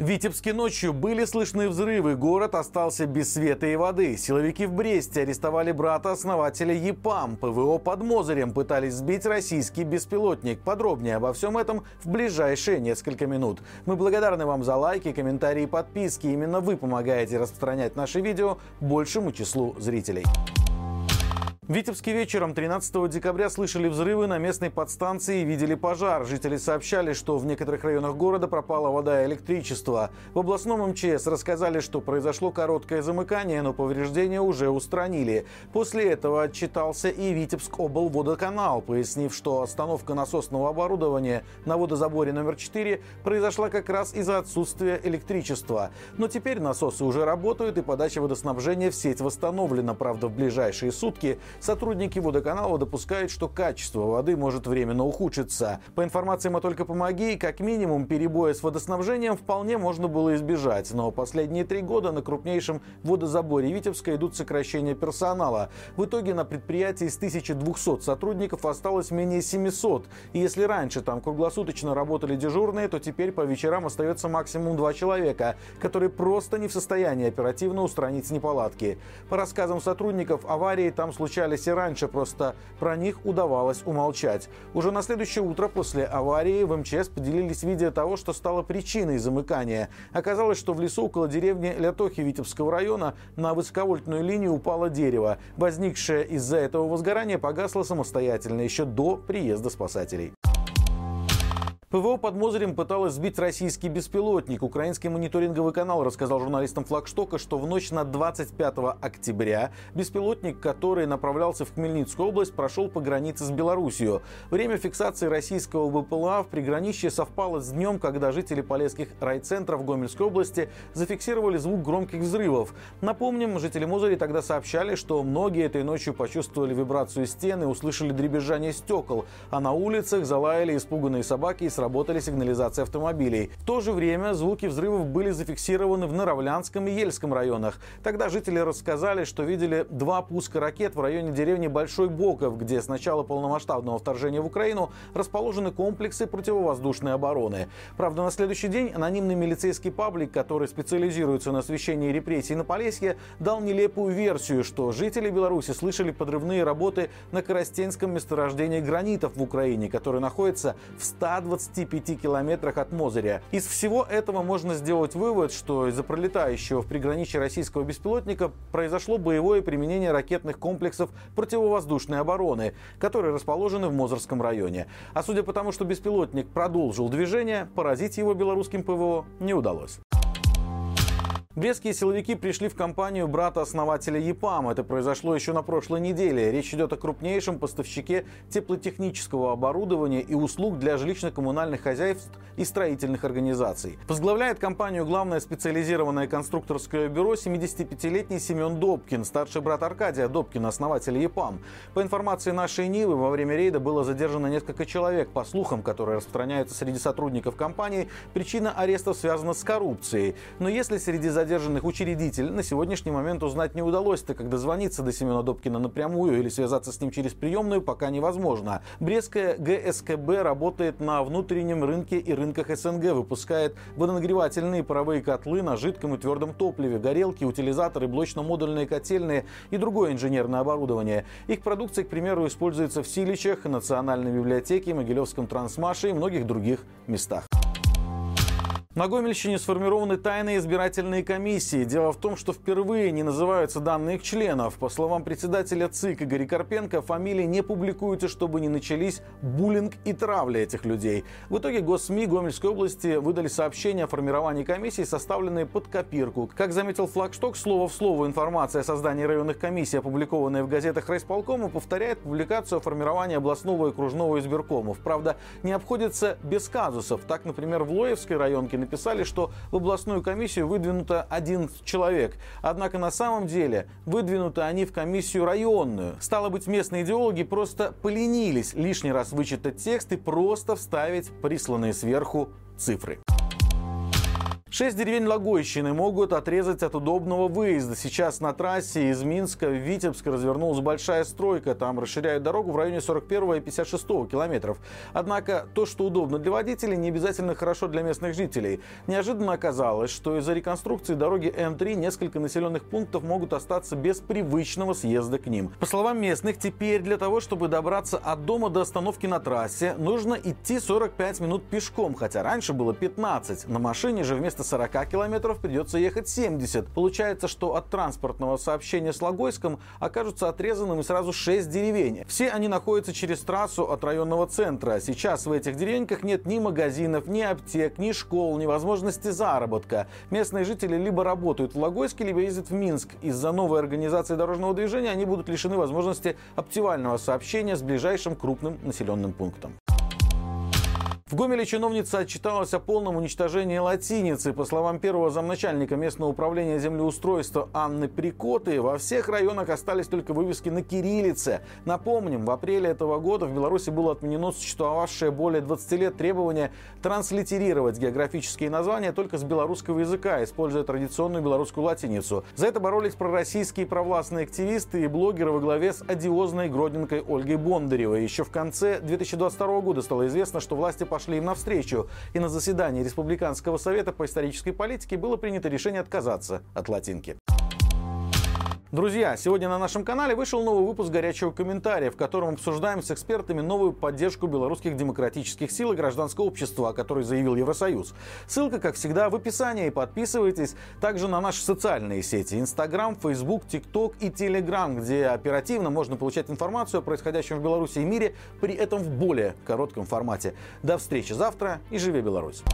В Витебске ночью были слышны взрывы, город остался без света и воды. Силовики в Бресте арестовали брата основателя ЕПАМ. ПВО под Мозырем пытались сбить российский беспилотник. Подробнее обо всем этом в ближайшие несколько минут. Мы благодарны вам за лайки, комментарии и подписки. Именно вы помогаете распространять наши видео большему числу зрителей. В Витебске вечером 13 декабря слышали взрывы на местной подстанции и видели пожар. Жители сообщали, что в некоторых районах города пропала вода и электричество. В областном МЧС рассказали, что произошло короткое замыкание, но повреждения уже устранили. После этого отчитался и Витебск облводоканал, пояснив, что остановка насосного оборудования на водозаборе номер 4 произошла как раз из-за отсутствия электричества. Но теперь насосы уже работают и подача водоснабжения в сеть восстановлена. Правда, в ближайшие сутки Сотрудники водоканала допускают, что качество воды может временно ухудшиться. По информации «Мы только помоги», как минимум перебоя с водоснабжением вполне можно было избежать. Но последние три года на крупнейшем водозаборе Витебска идут сокращения персонала. В итоге на предприятии из 1200 сотрудников осталось менее 700. И если раньше там круглосуточно работали дежурные, то теперь по вечерам остается максимум два человека, которые просто не в состоянии оперативно устранить неполадки. По рассказам сотрудников, аварии там случались случались и раньше, просто про них удавалось умолчать. Уже на следующее утро после аварии в МЧС поделились видео того, что стало причиной замыкания. Оказалось, что в лесу около деревни Лятохи Витебского района на высоковольтную линию упало дерево. Возникшее из-за этого возгорание погасло самостоятельно еще до приезда спасателей. ПВО под Мозырем пыталась сбить российский беспилотник. Украинский мониторинговый канал рассказал журналистам Флагштока, что в ночь на 25 октября беспилотник, который направлялся в Хмельницкую область, прошел по границе с Белоруссией. Время фиксации российского БПЛА в приграничье совпало с днем, когда жители полесских райцентров Гомельской области зафиксировали звук громких взрывов. Напомним, жители Мозыри тогда сообщали, что многие этой ночью почувствовали вибрацию стены, услышали дребезжание стекол, а на улицах залаяли испуганные собаки и сработали сигнализации автомобилей. В то же время звуки взрывов были зафиксированы в Наравлянском и Ельском районах. Тогда жители рассказали, что видели два пуска ракет в районе деревни Большой Боков, где с начала полномасштабного вторжения в Украину расположены комплексы противовоздушной обороны. Правда, на следующий день анонимный милицейский паблик, который специализируется на освещении репрессий на Полесье, дал нелепую версию, что жители Беларуси слышали подрывные работы на Коростенском месторождении гранитов в Украине, который находится в 120 25 километрах от Мозыря. Из всего этого можно сделать вывод, что из-за пролетающего в приграничье российского беспилотника произошло боевое применение ракетных комплексов противовоздушной обороны, которые расположены в Мозырском районе. А судя по тому, что беспилотник продолжил движение, поразить его белорусским ПВО не удалось. Брестские силовики пришли в компанию брата основателя ЕПАМ. Это произошло еще на прошлой неделе. Речь идет о крупнейшем поставщике теплотехнического оборудования и услуг для жилищно-коммунальных хозяйств и строительных организаций. Возглавляет компанию главное специализированное конструкторское бюро 75-летний Семен Добкин, старший брат Аркадия Добкина, основателя ЕПАМ. По информации нашей Нивы, во время рейда было задержано несколько человек. По слухам, которые распространяются среди сотрудников компании, причина арестов связана с коррупцией. Но если среди задержанных учредитель на сегодняшний момент узнать не удалось, так как дозвониться до Семена Добкина напрямую или связаться с ним через приемную пока невозможно. Брестская ГСКБ работает на внутреннем рынке и рынках СНГ, выпускает водонагревательные паровые котлы на жидком и твердом топливе, горелки, утилизаторы, блочно-модульные котельные и другое инженерное оборудование. Их продукция, к примеру, используется в Силичах, Национальной библиотеке, Могилевском трансмаше и многих других местах. На Гомельщине сформированы тайные избирательные комиссии. Дело в том, что впервые не называются данные их членов. По словам председателя ЦИК Игоря Карпенко, фамилии не публикуются, чтобы не начались буллинг и травля этих людей. В итоге госсми Гомельской области выдали сообщение о формировании комиссии, составленные под копирку. Как заметил Флагшток, слово в слово информация о создании районных комиссий, опубликованная в газетах райисполкома, повторяет публикацию о формировании областного и окружного избиркомов. Правда, не обходится без казусов. Так, например, в Лоевской районке написали, что в областную комиссию выдвинуто один человек. Однако на самом деле выдвинуты они в комиссию районную. Стало быть, местные идеологи просто поленились лишний раз вычитать текст и просто вставить присланные сверху цифры. Шесть деревень Логойщины могут отрезать от удобного выезда. Сейчас на трассе из Минска в Витебск развернулась большая стройка. Там расширяют дорогу в районе 41 и 56 километров. Однако то, что удобно для водителей, не обязательно хорошо для местных жителей. Неожиданно оказалось, что из-за реконструкции дороги М3 несколько населенных пунктов могут остаться без привычного съезда к ним. По словам местных, теперь для того, чтобы добраться от дома до остановки на трассе, нужно идти 45 минут пешком, хотя раньше было 15. На машине же вместо вместо 40 километров придется ехать 70. Получается, что от транспортного сообщения с Логойском окажутся отрезанными сразу 6 деревень. Все они находятся через трассу от районного центра. Сейчас в этих деревеньках нет ни магазинов, ни аптек, ни школ, ни возможности заработка. Местные жители либо работают в Логойске, либо ездят в Минск. Из-за новой организации дорожного движения они будут лишены возможности оптимального сообщения с ближайшим крупным населенным пунктом. В Гомеле чиновница отчиталась о полном уничтожении латиницы. По словам первого замначальника местного управления землеустройства Анны Прикоты, во всех районах остались только вывески на кириллице. Напомним, в апреле этого года в Беларуси было отменено существовавшее более 20 лет требование транслитерировать географические названия только с белорусского языка, используя традиционную белорусскую латиницу. За это боролись пророссийские провластные активисты и блогеры во главе с одиозной гродненкой Ольгой Бондаревой. Еще в конце 2022 года стало известно, что власти пошли пошли им навстречу. И на заседании Республиканского совета по исторической политике было принято решение отказаться от латинки. Друзья, сегодня на нашем канале вышел новый выпуск горячего комментария, в котором обсуждаем с экспертами новую поддержку белорусских демократических сил и гражданского общества, о которой заявил Евросоюз. Ссылка, как всегда, в описании. Подписывайтесь также на наши социальные сети. Инстаграм, Фейсбук, ТикТок и Телеграм, где оперативно можно получать информацию о происходящем в Беларуси и мире, при этом в более коротком формате. До встречи завтра и живи Беларусь!